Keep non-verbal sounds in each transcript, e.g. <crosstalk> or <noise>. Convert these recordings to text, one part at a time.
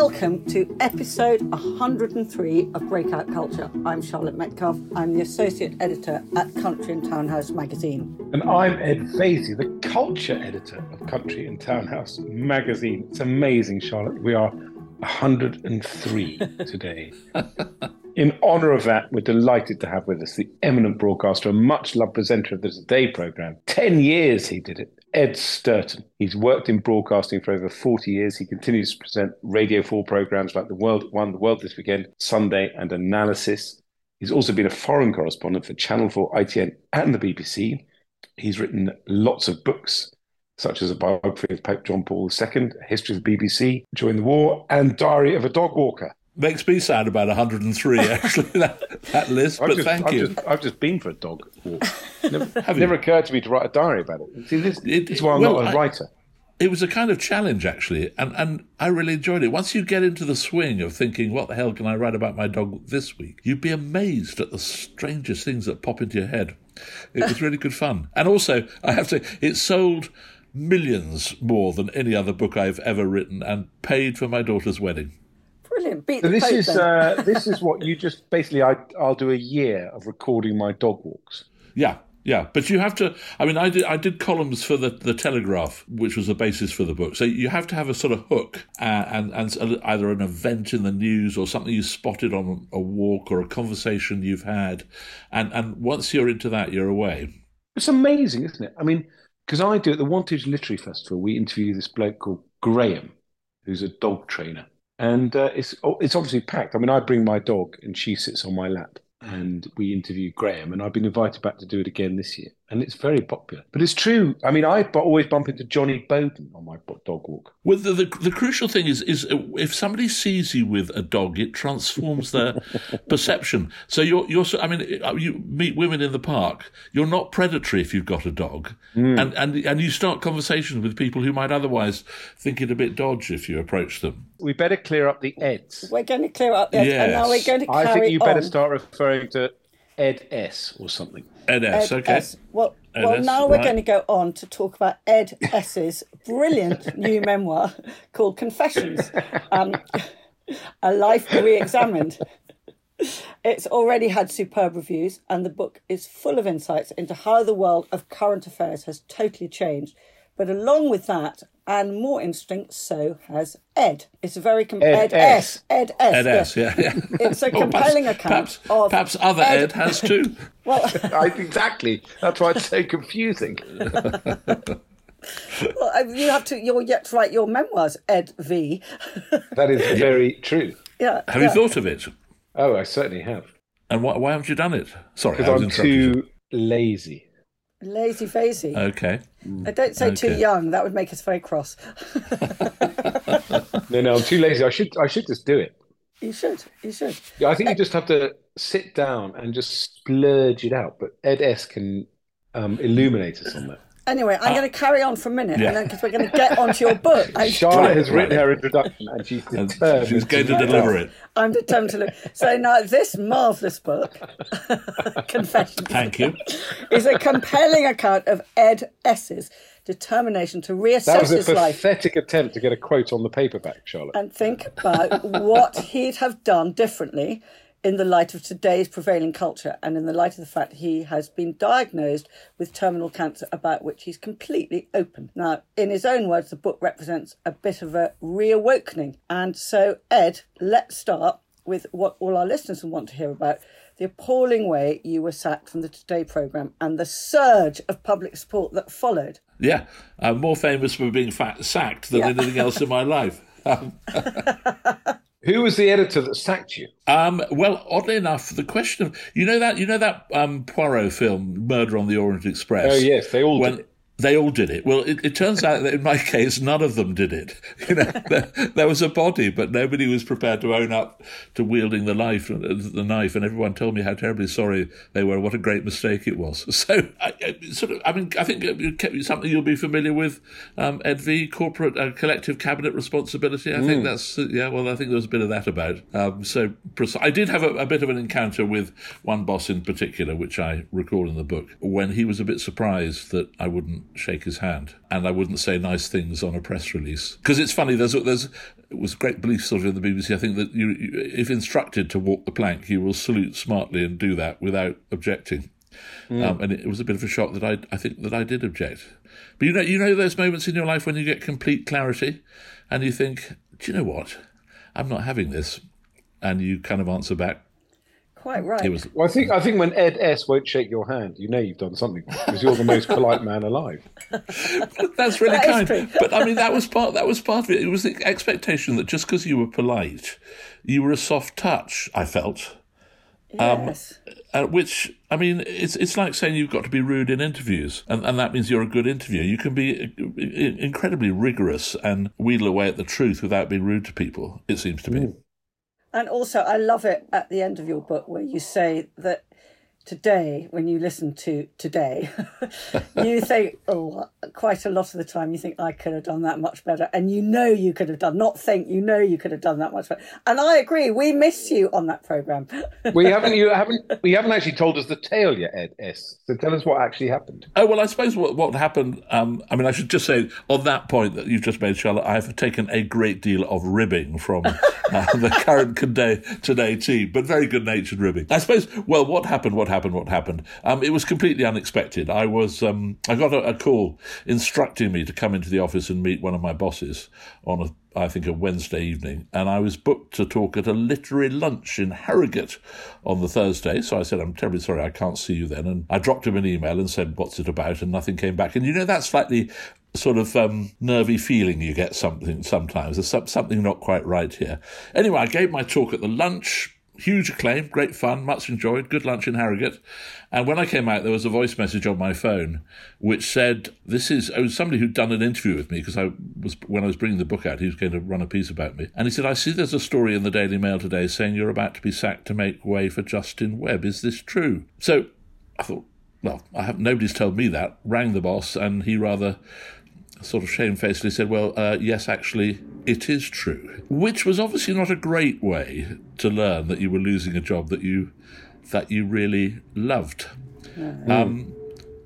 welcome to episode 103 of Breakout Culture. I'm Charlotte Metcalf. I'm the associate editor at Country and Townhouse magazine. And I'm Ed Vaizey, the culture editor of Country and Townhouse magazine. It's amazing, Charlotte. We are 103 <laughs> today. In honour of that, we're delighted to have with us the eminent broadcaster and much loved presenter of the Today programme. 10 years he did it. Ed Stourton. He's worked in broadcasting for over 40 years. He continues to present Radio 4 programmes like The World at One, The World This Weekend, Sunday, and Analysis. He's also been a foreign correspondent for Channel 4, ITN, and the BBC. He's written lots of books, such as a biography of Pope John Paul II, a history of the BBC during the war, and Diary of a Dog Walker. Makes me sad about 103, <laughs> actually, that, that list, but I've just, thank I've you. Just, I've just been for a dog walk. Never, <laughs> Have never occurred to me to write a diary about it. See, this, It- this is why I'm well, not a I- writer. It was a kind of challenge, actually, and, and I really enjoyed it. Once you get into the swing of thinking, what the hell can I write about my dog this week? You'd be amazed at the strangest things that pop into your head. It was really good fun. <laughs> And also, I have to it sold millions more than any other book I've ever written and paid for my daughter's wedding. Brilliant. Beat So the this Pope is uh, this is what you just basically. I, I'll do a year of recording my dog walks. Yeah, yeah, but you have to. I mean, I did. I did columns for the the Telegraph, which was the basis for the book. So you have to have a sort of hook, uh, and and either an event in the news or something you spotted on a walk or a conversation you've had, and and once you're into that, you're away. It's amazing, isn't it? I mean, because I do at the Wantage Literary Festival, we interview this bloke called Graham, who's a dog trainer, and uh, it's oh, it's obviously packed. I mean, I bring my dog, and she sits on my lap, and we interview Graham, and I've been invited back to do it again this year, and it's very popular. But it's true. I mean, I always bump into Johnny Bowden on my dog walk. Well, the, the the crucial thing is is uh, if somebody sees you with a dog, it transforms their <laughs> perception. So you're you're. I mean, uh, you meet women in the park. You're not predatory if you've got a dog, and and and you start conversations with people who might otherwise think it a bit dodgy if you approach them. We better clear up the eds. We're going to clear up the and now we're going to I think you better on. start referring to Ed S or something. Ed okay. S. Well, Ed well, S, now we're right. going to go on to talk about Ed S's brilliant new memoir called Confessions, um, a life re-examined. It's already had superb reviews, and the book is full of insights into how the world of current affairs has totally changed. But along with that, and more interesting, so has Ed. It's a very com- Ed Ed, S. S. Ed S. Ed S. Yeah, yeah. <laughs> It's a <laughs> Oh, perhaps- compelling account Perhaps, of perhaps other Ed- Ed has too. <laughs> Well, I, exactly. That's why it's so confusing. well, uh, you have to. You're yet to write your memoirs, Ed V. That is very true. yeah. Have yeah. you thought of it? Oh, I certainly have. And why, why haven't you done it? Sorry, I Because was I'm interrupting you. too lazy. Lazy Vazy. Okay. I don't say too young. That would make us very cross. <laughs> No, no, I'm too lazy. I should, I should just do it. You should. You should. Yeah, I think you just have to sit down and just splurge it out. But Ed S can um, illuminate us on that. Anyway, I'm going to ah. carry on for a minute, yeah. because we're going to get onto your book. <laughs> I, Charlotte has written her introduction, and she's determined. she's going to do deliver it. I'm determined to look. So now this marvelous book, <laughs> Confessions, Thank you. is a compelling account of Ed S's determination to reassess That was a his life pathetic attempt to get a quote on the paperback, Charlotte. and think about what he'd have done differently in the light of today's prevailing culture and in the light of the fact he has been diagnosed with terminal cancer about which he's completely open. Now, in his own words, the book represents a bit of a reawakening. And so, Ed, let's start with what all our listeners will want to hear about the appalling way you were sacked from the Today programme and the surge of public support that followed. Yeah, I'm more famous for being fat- sacked than Yeah. anything else in my <laughs> life. Um, <laughs> Who was the editor that sacked you? um, well, oddly enough, the question of you know that you know that um, Poirot film, Murder on the Orient Express. Oh, yes, they all when did. They all did it. Well, it, it turns out that in my case, none of them did it. <laughs> You know, there, there was a body, but nobody was prepared to own up to wielding the knife. The knife, and everyone told me how terribly sorry they were. What a great mistake it was. <laughs> So, I, I, sort of, I mean, I think it- something you'll be familiar with, um, Ed V, corporate uh, collective cabinet responsibility. I think that's yeah. Well, I think there was a bit of that about. Um, so, I did have a, a bit of an encounter with one boss in particular, which I recall in the book, when he was a bit surprised that I wouldn't shake his hand, and I wouldn't say nice things on a press release because it's funny. There's there's it was great belief sort of in the BBC. I think that you, you, if instructed to walk the plank, you will salute smartly and do that without objecting. Mm. Um, and it, it, was a bit of a shock that I I think that I did object. But you know you know those moments in your life when you get complete clarity, and you think, do you know what? I'm not having this, and you kind of answer back, quite right. It was, well, I think I think when Ed S won't shake your hand, you know you've done something because you're the most polite man alive. <laughs> That's really that kind. But I mean, that was part. That was part of it. It was the expectation that just because you were polite, you were a soft touch. I felt. Um, yes. Um, uh, which I mean, it's it's like saying you've got to be rude in interviews, and, and that means you're a good interviewer. You can be uh, incredibly rigorous and wheedle away at the truth without being rude to people. It seems to me. Mm. And also, I love it at the end of your book where you say that today, when you listen to today, <laughs> you think, oh, quite a lot of the time you think I could have done that much better. And you know you could have done, not think, you know you could have done that much better. And I agree, we miss you on that programme. we haven't, <laughs> you haven't, we haven't actually told us the tale yet, Ed S. So tell us what actually happened. Oh, well, I suppose what, what happened, um, I mean, I should just say on that point that you've just made, Charlotte, I have taken a great deal of ribbing from uh, <laughs> the current today, today team, but very good natured ribbing. I suppose, well, what happened, what happened? Happened what happened. Um, it was completely unexpected. I was um, I got a, a, call instructing me to come into the office and meet one of my bosses on a I think a Wednesday evening, and I was booked to talk at a literary lunch in Harrogate on the Thursday. So I said, "I'm terribly sorry, I can't see you then." And I dropped him an email and said, "What's it about?" And nothing came back. And you know that slightly sort of um, nervy feeling you get something sometimes. There's something not quite right here. Anyway, I gave my talk at the lunch huge acclaim, great fun, much enjoyed, good lunch in Harrogate. And when I came out, there was a voice message on my phone which said, "This is oh, somebody who'd done an interview with me because I was when I was bringing the book out, he was going to run a piece about me." And he said, "I see there's a story in the Daily Mail today saying you're about to be sacked to make way for Justin Webb. Is this true?" So I thought, well, I have nobody's told me that. Rang the boss, and he rather sort of shamefacedly said, Well, uh, yes, actually, it is true. Which was obviously not a great way to learn that you were losing a job that you that you really loved. Mm-hmm. Um,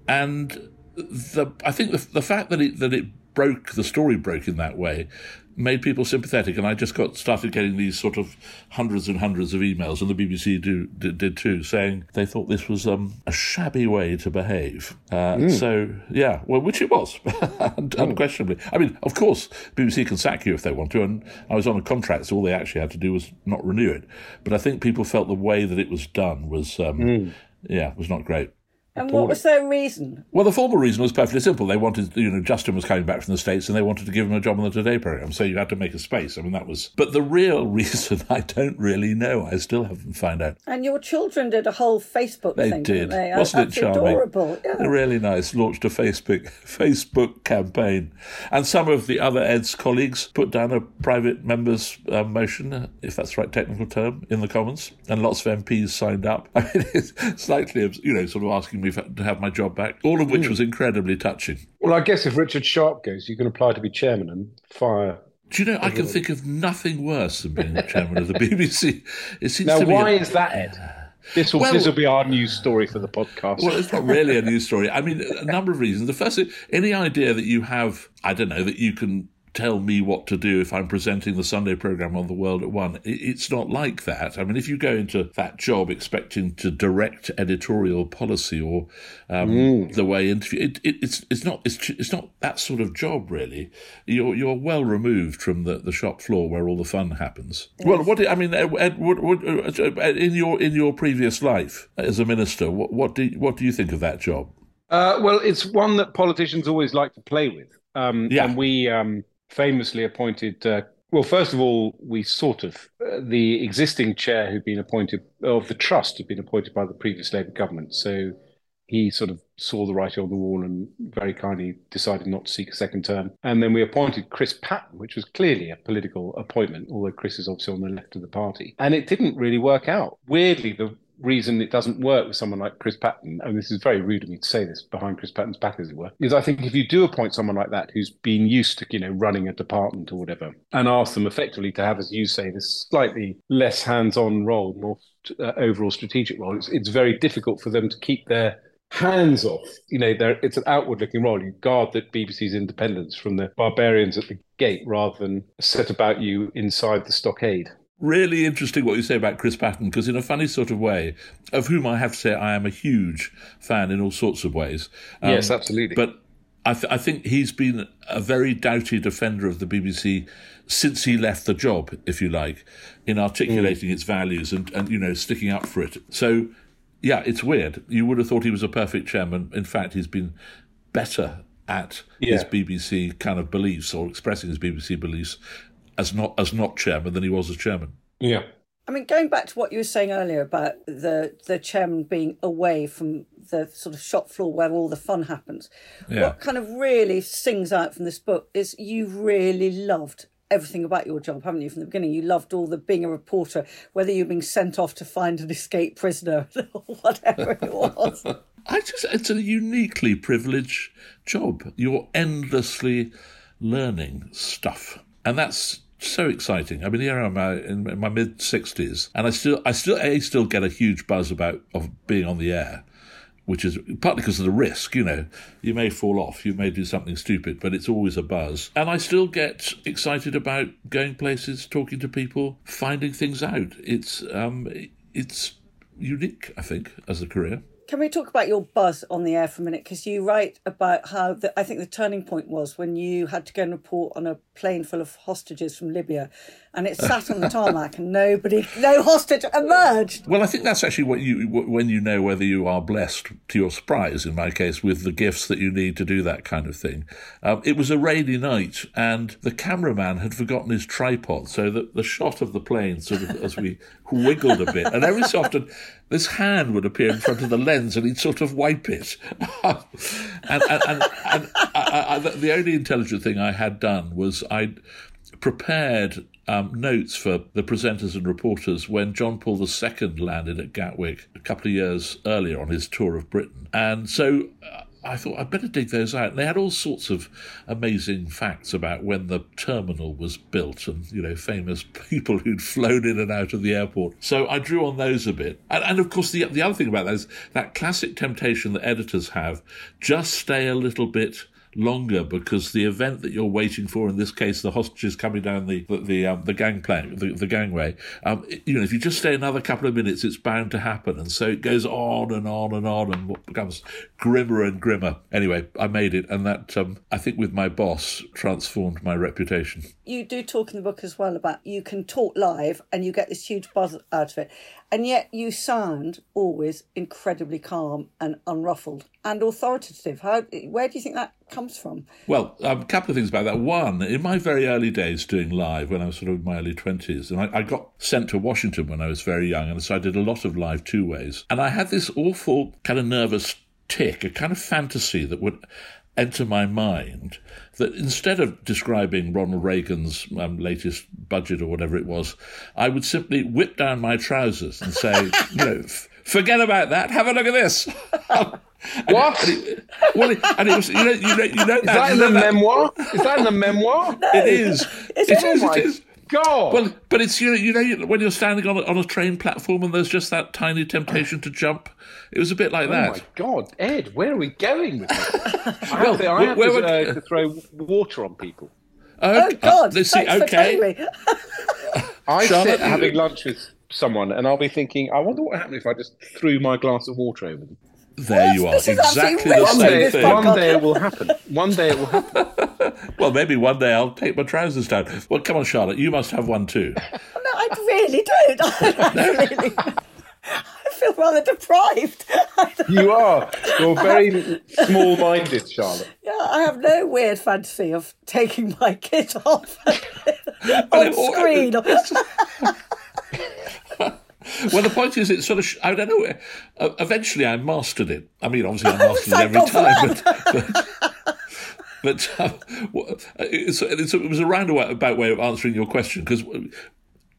and the I think the, the fact that it that it broke the story broke in that way made people sympathetic, and I just got started getting these sort of hundreds and hundreds of emails, and the BBC do, did, did too, saying they thought this was um, a shabby way to behave. Uh, mm. So yeah, well, which it was, <laughs> hmm. unquestionably. I mean, of course, BBC can sack you if they want to, and I was on a contract, so all they actually had to do was not renew it. But I think people felt the way that it was done was, um, mm. yeah, was not great. And what was their reason? Well, the formal reason was perfectly simple. They wanted, you know, Justin was coming back from the States and they wanted to give him a job on the Today program. So you had to make a space. I mean, that was. But the real <laughs> reason, I don't really know. I still haven't found out. And your children did a whole Facebook they thing. Did. They? Wasn't That's it charming? Adorable. Yeah. Really nice. Launched a Facebook <laughs> Facebook campaign. And some of the other Ed's colleagues put down a private member's uh, motion, if that's the right technical term, in the Commons. And lots of MPs signed up. <laughs> I mean, it's slightly, you know, sort of asking me to have my job back, all of which mm. was incredibly touching. Well, I guess if Richard Sharp goes, you can apply to be chairman and fire. Do you know, I can think of nothing worse than being the chairman of the <laughs> BBC. It seems now, to why a, is that, Ed? This will well, this will be our news story for the podcast. Well, it's not really a news story. I mean, a number of reasons. The first, any idea that you have, I don't know, that you can tell me what to do if I'm presenting the Sunday program on the World at One. It's not like that. I mean, if you go into that job expecting to direct editorial policy or um, mm. the way interview, it, it, it's it's not it's, it's not that sort of job really. You're you're well removed from the, the shop floor where all the fun happens. Yes. Well, what I mean, Ed, what, what, uh, in your in your previous life as a minister, what what do what do you think of that job? Uh, well, it's one that politicians always like to play with. Um, yeah. And we, um, famously appointed. Uh, well, first of all, we sort of uh, the existing chair who'd been appointed of the trust had been appointed by the previous Labour government, so he sort of saw the writing on the wall and very kindly decided not to seek a second term. And then we appointed Chris Patten, which was clearly a political appointment, although Chris is obviously on the left of the party. And it didn't really work out. Weirdly, the reason it doesn't work with someone like Chris Patten, and this is very rude of me to say this behind Chris Patten's back, as it were, is I think if you do appoint someone like that who's been used to, you know, running a department or whatever, and ask them effectively to have, as you say, this slightly less hands-on role, more uh, overall strategic role, it's, it's very difficult for them to keep their hands off. You know, it's an outward looking role. You guard the BBC's independence from the barbarians at the gate rather than set about you inside the stockade. Really interesting what you say about Chris Patten, because in a funny sort of way, of whom I have to say I am a huge fan in all sorts of ways. Um, yes, absolutely. But I, th- I, think he's been a very doughty defender of the BBC since he left the job, if you like, in articulating mm. its values and, and, you know, sticking up for it. So, yeah, it's weird. You would have thought he was a perfect chairman. In fact, he's been better at yeah. his BBC kind of beliefs or expressing his BBC beliefs as not as not chairman than he was as chairman. Yeah. I mean, going back to what you were saying earlier about the the chairman being away from the sort of shop floor where all the fun happens, yeah. what kind of really sings out from this book is you really loved everything about your job, haven't you, from the beginning? You loved all the being a reporter, whether you're being sent off to find an escaped prisoner <laughs> or whatever it was. <laughs> I just, it's a uniquely privileged job. You're endlessly learning stuff. And that's so exciting. I mean, here I'm uh, in my mid sixties, and I still, I still, a still get a huge buzz about of being on the air, which is partly because of the risk. You know, you may fall off, you may do something stupid, but it's always a buzz. And I still get excited about going places, talking to people, finding things out. It's, um, it's unique, I think, as a career. Can we talk about your buzz on the air for a minute? Because you write about how the, I think the turning point was when you had to go and report on a plane full of hostages from Libya, and it sat on the <laughs> tarmac and nobody, no hostage emerged. Well, I think that's actually what you when you know whether you are blessed to your surprise. In my case, with the gifts that you need to do that kind of thing. Um, it was a rainy night, and the cameraman had forgotten his tripod, so that the shot of the plane sort of as we <laughs> wiggled a bit, and every so often this hand would appear in front of the lens, and he'd sort of wipe it. <laughs> and, and, and, and I, I, the only intelligent thing I had done was I'd prepared um, notes for the presenters and reporters when John Paul II landed at Gatwick a couple of years earlier on his tour of Britain. And so uh, I thought I'd better dig those out. And they had all sorts of amazing facts about when the terminal was built and, you know, famous <laughs> people who'd flown in and out of the airport. So I drew on those a bit. And, and of course, the, the other thing about that is that classic temptation that editors have just stay a little bit longer because the event that you're waiting for, in this case, the hostages coming down the the the, um, the gangplank, the, the gangway. Um, you know, if you just stay another couple of minutes, it's bound to happen, and so it goes on and on and on, and what becomes grimmer and grimmer. Anyway, I made it, and that um, I think with my boss transformed my reputation. You do talk in the book as well about you can talk live, and you get this huge buzz out of it and yet you sound always incredibly calm and unruffled and authoritative. How, where do you think that comes from? Well, um, a couple of things about that. One, in my very early days doing live, when I was sort of in my early 20s, and I, I got sent to Washington when I was very young, and so I did a lot of live two ways. And I had this awful kind of nervous tick, a kind of fantasy that would enter my mind that instead of describing Ronald Reagan's um, latest budget or whatever it was, I would simply whip down my trousers and say, <laughs> you know, forget about that. Have a look at this. And, <laughs> what? And it, well, and it was you know you know you know is that, that in the that, memoir? Is that in the memoir? No, it is. It is. Oh it is. God. Well, but it's you know you know when you're standing on a, on a train platform and there's just that tiny temptation to jump. It was a bit like oh that. Oh my God, Ed, where are we going with this? <laughs> I well, have, to, I have where, to, uh, to, throw water on people. Oh, oh God! Uh, see, okay. <laughs> I Charlotte, sit having lunch with someone, and I'll be thinking, I wonder what happened if I just threw my glass of water over them. There you are. Exactly the same thing. One day it will happen. One day it will happen. <laughs> well, maybe one day I'll take my trousers down. Well, come on, Charlotte. You must have one too. <laughs> no, I really don't. <laughs> I, really, I feel rather deprived. <laughs> you are. You're very small-minded, Charlotte. Yeah, I have no weird fantasy of taking my kit off on screen well, the point is, it sort of, I don't know, uh, eventually I mastered it. I mean, obviously I mastered it every time, but. but but uh, it's, it's, it was a roundabout way of answering your question because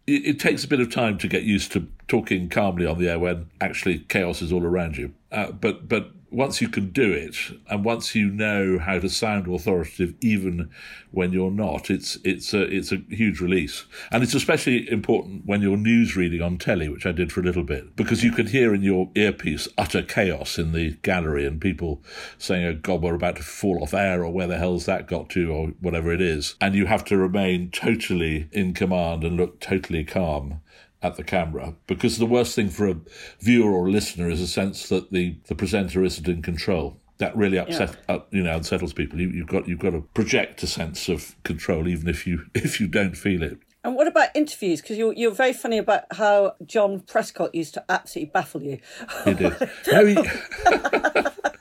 it, it, takes a bit of time to get used to talking calmly on the air when actually chaos is all around you. Uh, but but once you can do it, and once you know how to sound authoritative, even when you're not, it's it's a it's a huge release, and it's especially important when you're news reading on telly, which I did for a little bit, because you can hear in your earpiece utter chaos in the gallery and people saying, "Oh God, we're about to fall off air," or "Where the hell's that got to?" or whatever it is, and you have to remain totally in command and look totally calm at the camera because the worst thing for a viewer or a listener is a sense that the, the presenter isn't in control. That really upset, yeah. uh, you know, unsettles people. You, you've got you've got to project a sense of control, even if you <laughs> if you don't feel it. And what about interviews? Because you're, you're very funny about how John Prescott used to absolutely baffle you. He did. <laughs> <laughs>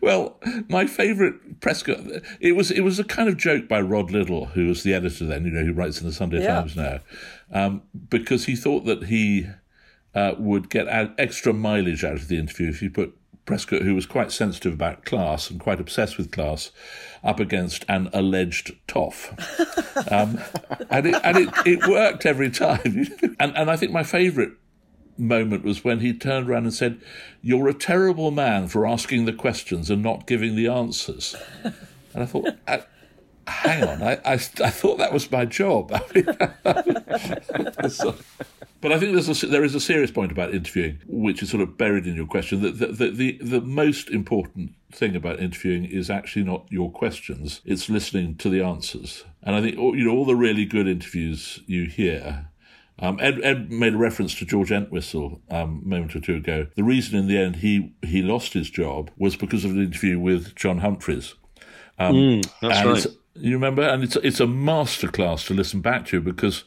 well, my favourite Prescott. It was it was a kind of joke by Rod Liddle, who was the editor then, you know, who writes in the Sunday yeah. Times now, um, because he thought that he uh, would get extra mileage out of the interview if you put Prescott, who was quite sensitive about class and quite obsessed with class, up against an alleged toff. <laughs> Um, and it, and it, it worked every time. <laughs> and, and I think my favourite moment was when he turned around and said, You're a terrible man for asking the questions and not giving the answers. And I thought, hang on, I, I, I, thought that was my job. <laughs> but I think there's a, there is a serious point about interviewing, which is sort of buried in your question. That the, the, the, the most important thing about interviewing is actually not your questions; it's listening to the answers. And I think you know all the really good interviews you hear um, Ed, Ed, made a reference to George Entwistle um, a moment or two ago. The reason in the end he, he lost his job was because of an interview with John Humphrys. Um, mm, that's right. You remember? And it's, it's a masterclass to listen back to because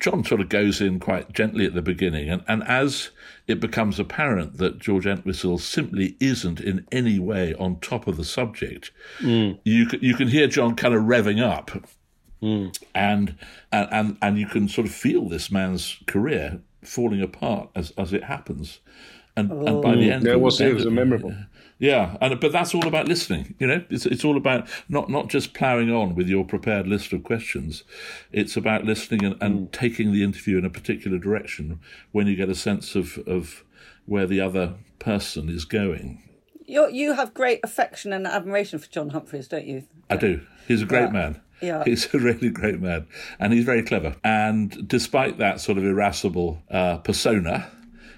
John sort of goes in quite gently at the beginning. And, and as it becomes apparent that George Entwistle simply isn't in any way on top of the subject, mm. you, you can hear John kind of revving up. Mm. And, and, and you can sort of feel this man's career falling apart as, as it happens. And, oh. and by the oh. end, yeah, it was, it was memorable. Yeah, and but that's all about listening. You know, it's it's all about not not just ploughing on with your prepared list of questions. It's about listening and, and mm. taking the interview in a particular direction when you get a sense of of where the other person is going. You you have great affection and admiration for John Humphrys, don't you? I do. He's a great yeah. man. Yeah. <laughs> He's a really great man. And he's very clever. And despite that sort of irascible uh, persona,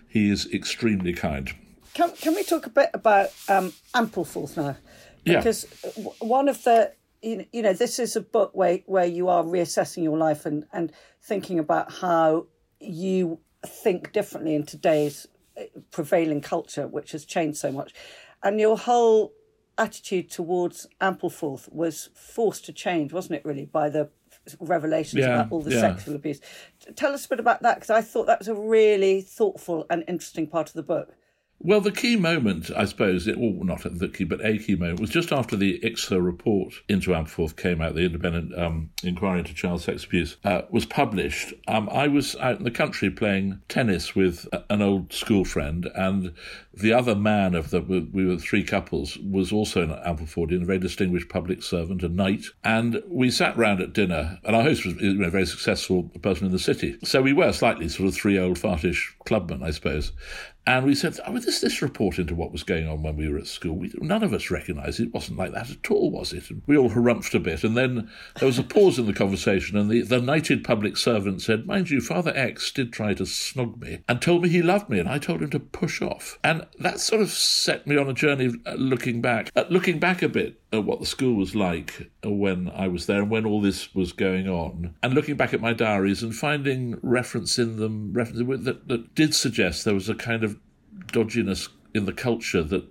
he is extremely kind. Can, can we talk a bit about um, Ampleforth now? Because yeah. one of the you know this is a book where where you are reassessing your life and and thinking about how you think differently in today's uh, prevailing culture, which has changed so much, and your whole attitude towards Ampleforth was forced to change, wasn't it? Really, by the revelations yeah, about all the yeah. sexual abuse. Tell us a bit about that because I thought that was a really thoughtful and interesting part of the book. Well, the key moment, I suppose, it, well, not the key, but a key moment, was just after the IICSA report into Ampleforth came out, the independent um, inquiry into child sex abuse uh, was published. Um, I was out in the country playing tennis with an old school friend, and the other man of the, we were three couples, was also an Amplefordian, a very distinguished public servant, a knight. And we sat round at dinner, and our host was you know, a very successful person in the city. So we were slightly sort of three old fartish clubmen, I suppose. And we said, oh, this this report into what was going on when we were at school. We, none of us recognised it. It wasn't like that at all, was it? And we all harumphed a bit. And then there was a pause in the conversation, and the, the knighted public servant said, Mind you, Father X did try to snog me and told me he loved me, and I told him to push off. And that sort of set me on a journey uh, looking back, uh, looking back a bit at what the school was like uh, when I was there and when all this was going on, and looking back at my diaries and finding reference in them that, that did suggest there was a kind of dodginess in the culture that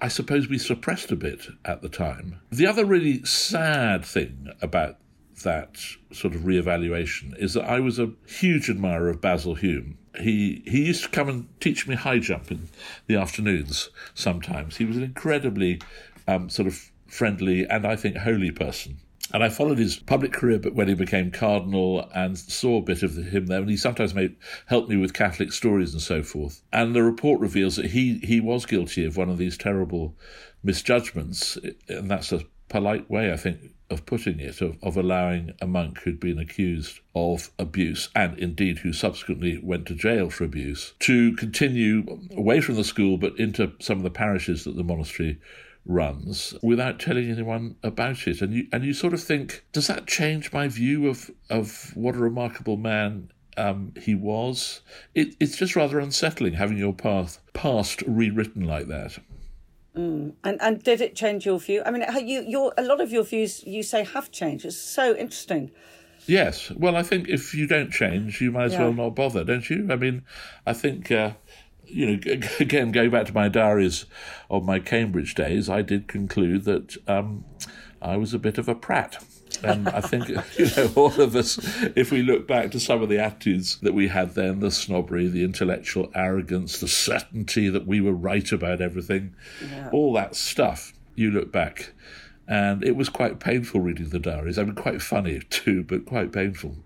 I suppose we suppressed a bit at the time. The other really sad thing about that sort of reevaluation is that I was a huge admirer of Basil Hume. He he used to come and teach me high jump in the afternoons sometimes. He was an incredibly um, sort of friendly and I think holy person. And I followed his public career but when he became cardinal and saw a bit of him there. And he sometimes made, helped me with Catholic stories and so forth. And the report reveals that he, he was guilty of one of these terrible misjudgments. And that's a polite way, I think, of putting it, of, of allowing a monk who'd been accused of abuse and indeed who subsequently went to jail for abuse to continue away from the school but into some of the parishes that the monastery runs without telling anyone about it. And you and you sort of think, does that change my view of of what a remarkable man um, he was? It, it's just rather unsettling having your path past rewritten like that. Mm. And and did it change your view? I mean, you your a lot of your views you say have changed. It's so interesting. Yes. Well, I think if you don't change, you might as yeah. well not bother, don't you? I mean, I think. Uh, you know, again, going back to my diaries of my Cambridge days, I did conclude that um, I was a bit of a prat. And I think, <laughs> you know, all of us, if we look back to some of the attitudes that we had then, the snobbery, the intellectual arrogance, the certainty that we were right about everything, yeah. all that stuff, you look back. And it was quite painful reading the diaries. I mean, quite funny too, but quite painful.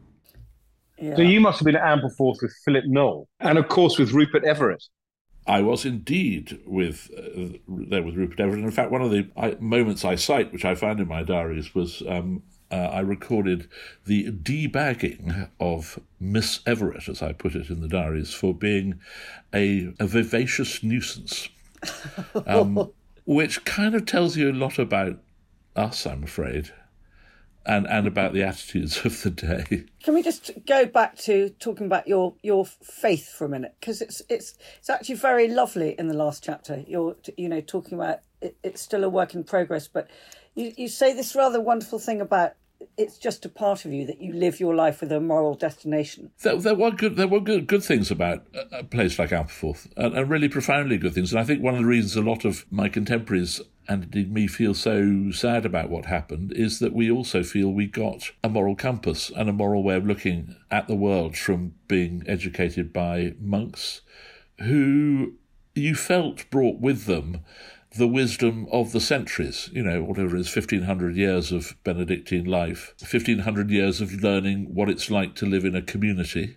Yeah. So you must have been at Ampleforth with Philip Noll, and of course with Rupert Everett. I was indeed with uh, there with Rupert Everett. In fact, one of the I, moments I cite, which I found in my diaries, was um, uh, I recorded the debagging of Miss Everett, as I put it in the diaries, for being a, a vivacious nuisance, <laughs> um, which kind of tells you a lot about us, I'm afraid and and about the attitudes <laughs> of the day. Can we just go back to talking about your your faith for a minute because it's it's it's actually very lovely in the last chapter. You're you know talking about it, it's still a work in progress, but you you say this rather wonderful thing about it's just a part of you that you live your life with a moral destination. There, there were good there were good good things about a place like Ampleforth, and, and really profoundly good things. And I think one of the reasons a lot of my contemporaries and indeed me feel so sad about what happened is that we also feel we got a moral compass and a moral way of looking at the world from being educated by monks who you felt brought with them the wisdom of the centuries, you know, whatever it is, 1500 years of Benedictine life, 1500 years of learning what it's like to live in a community.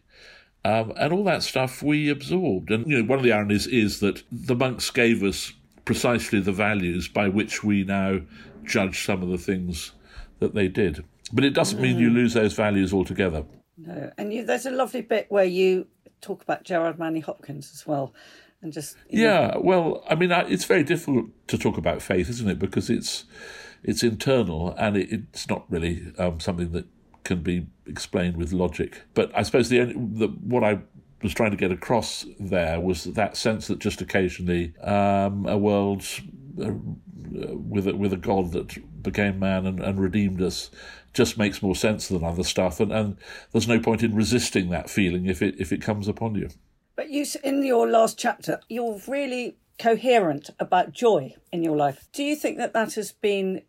Um, and all that stuff we absorbed. And, you know, one of the ironies is that the monks gave us precisely the values by which we now judge some of the things that they did. But it doesn't mean you lose those values altogether. No, and you, there's a lovely bit where you talk about Gerard Manley Hopkins as well, and just yeah. Know. Well, I mean, it's very difficult to talk about faith, isn't it? Because it's it's internal and it, it's not really um, something that can be explained with logic. But I suppose the, only, the what I was trying to get across there was that sense that just occasionally um, a world uh, with a, with a God that became man and, and redeemed us just makes more sense than other stuff, and, and there's no point in resisting that feeling if it if it comes upon you. But you, in your last chapter, you're really coherent about joy in your life. Do you think that that has been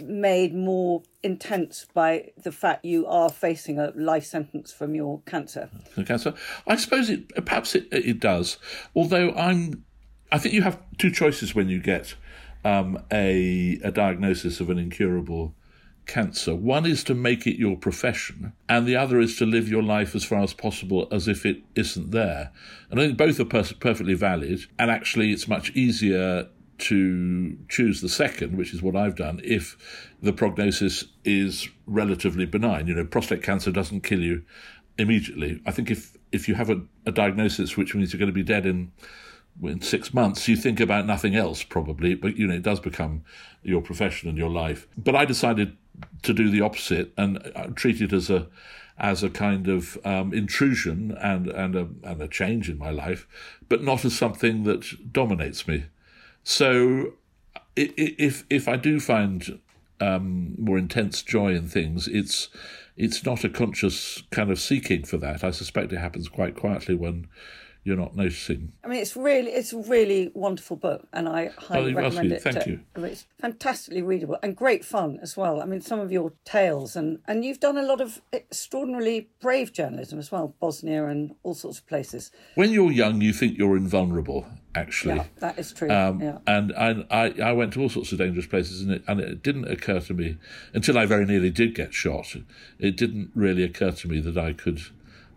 made more intense by the fact you are facing a life sentence from your cancer? Cancer, I suppose it perhaps it, it does. Although I'm, I think you have two choices when you get um, a a diagnosis of an incurable cancer. One is to make it your profession, and the other is to live your life as far as possible as if it isn't there. And I think both are per- perfectly valid, and actually, it's much easier to choose the second, which is what I've done, if the prognosis is relatively benign. You know, prostate cancer doesn't kill you immediately. I think if, if you have a, a diagnosis which means you're going to be dead in in six months, you think about nothing else probably, but you know, it does become your profession and your life. But I decided to do the opposite and uh, treat it as a as a kind of um, intrusion and and a, and a change in my life, but not as something that dominates me. So if if I do find um, more intense joy in things, it's it's not a conscious kind of seeking for that. I suspect it happens quite quietly when you're not noticing. I mean, it's really it's a really wonderful book, and I highly oh, recommend it. Thank to, you. It's fantastically readable and great fun as well. I mean, some of your tales and and you've done a lot of extraordinarily brave journalism as well, Bosnia and all sorts of places. When you're young, you think you're invulnerable. Actually, yeah, that is true. Um, yeah. And I, I I went to all sorts of dangerous places, and it and it didn't occur to me until I very nearly did get shot. It didn't really occur to me that I could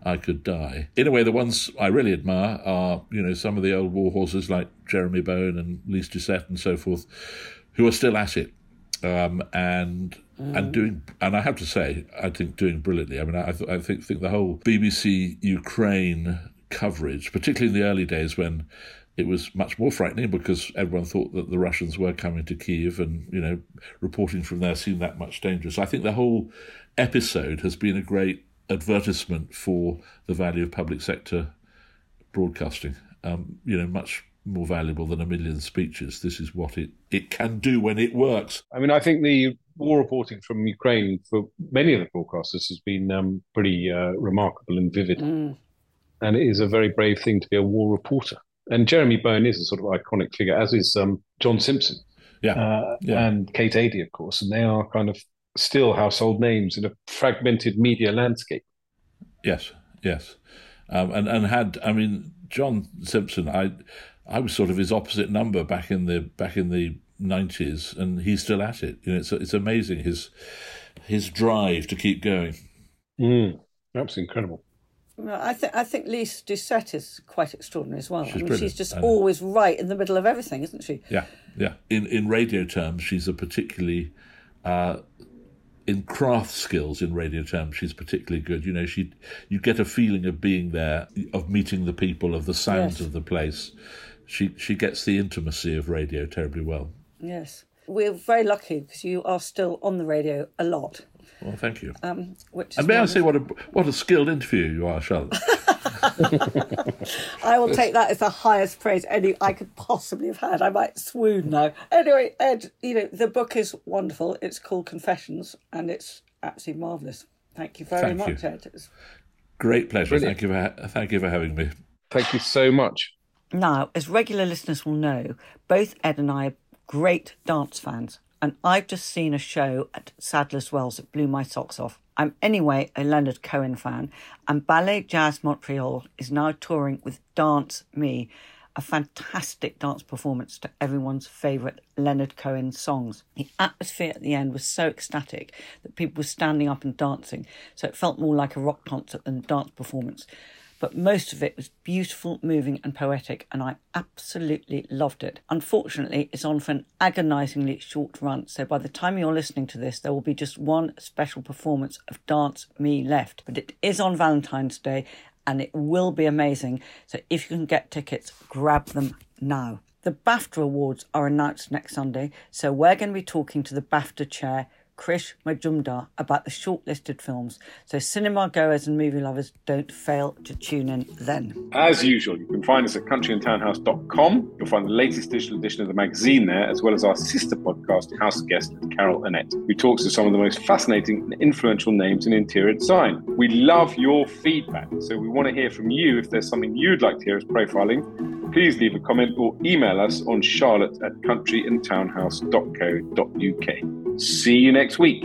I could die. In a way, the ones I really admire are, you know, some of the old war horses like Jeremy Bowen and Lise Doucet and so forth, who are still at it. um, and mm. and doing and I have to say I think doing brilliantly. I mean I, I think think the whole BBC Ukraine coverage, particularly in the early days when it was much more frightening because everyone thought that the Russians were coming to Kiev, and you know, reporting from there seemed that much dangerous. I think the whole episode has been a great advertisement for the value of public sector broadcasting. Um, you know, much more valuable than a million speeches. This is what it, it can do when it works. I mean, I think the war reporting from Ukraine for many of the broadcasters has been um, pretty uh, remarkable and vivid. Mm. And it is a very brave thing to be a war reporter. And Jeremy Bowen is a sort of iconic figure, as is um, John Simpson. Yeah. Uh, yeah. And Kate Adie, of course. And they are kind of still household names in a fragmented media landscape. Yes, yes. Um, and, and had, I mean, John Simpson, I I was sort of his opposite number back in the back in the nineties, and he's still at it. You know, it's it's amazing his his drive to keep going. Mm, absolutely incredible. Well, I think I think Lise Doucet is quite extraordinary as well. She's, I mean, she's just always right in the middle of everything, isn't she? Yeah, yeah. In in radio terms, she's a particularly uh, in craft skills in radio terms, she's particularly good. You know, she you get a feeling of being there, of meeting the people, of the sounds yes. of the place she she gets the intimacy of radio terribly well. Yes, we're very lucky because you are still on the radio a lot. Well, thank you. Um, which and may I say what a what a skilled interview you are, Charlotte. <laughs> <laughs> I will take that as the highest praise any I could possibly have had. I might swoon now. Anyway, Ed, you know the book is wonderful. It's called Confessions, and it's absolutely marvelous. Thank you very thank much, you. Ed. It's... Great pleasure. Brilliant. Thank you for thank you for having me. Thank you so much. Now, as regular listeners will know, both Ed and I are great dance fans, and I've just seen a show at Sadler's Wells that blew my socks off. I'm anyway a Leonard Cohen fan, and Ballet Jazz Montreal is now touring with Dance Me, a fantastic dance performance to everyone's favourite Leonard Cohen songs. The atmosphere at the end was so ecstatic that people were standing up and dancing, so it felt more like a rock concert than a dance performance but most of it was beautiful, moving, and poetic, and I absolutely loved it. Unfortunately, it's on for an agonisingly short run, so by the time you're listening to this, there will be just one special performance of Dance Me left. But it is on Valentine's Day, and it will be amazing. So if you can get tickets, grab them now. The BAFTA Awards are announced next Sunday, so we're going to be talking to the BAFTA chair Krish Majumdar about the shortlisted films, so cinema goers and movie lovers don't fail to tune in then. As usual, you can find us at countryandtownhouse.com. You'll find the latest digital edition of the magazine there, as well as our sister podcast, House Guest with Carol Annette, who talks to some of the most fascinating and influential names in interior design. We love your feedback, so we want to hear from you if there's something you'd like to hear us profiling. Please leave a comment or email us on charlotte at countryandtownhouse.co.uk. See you next week.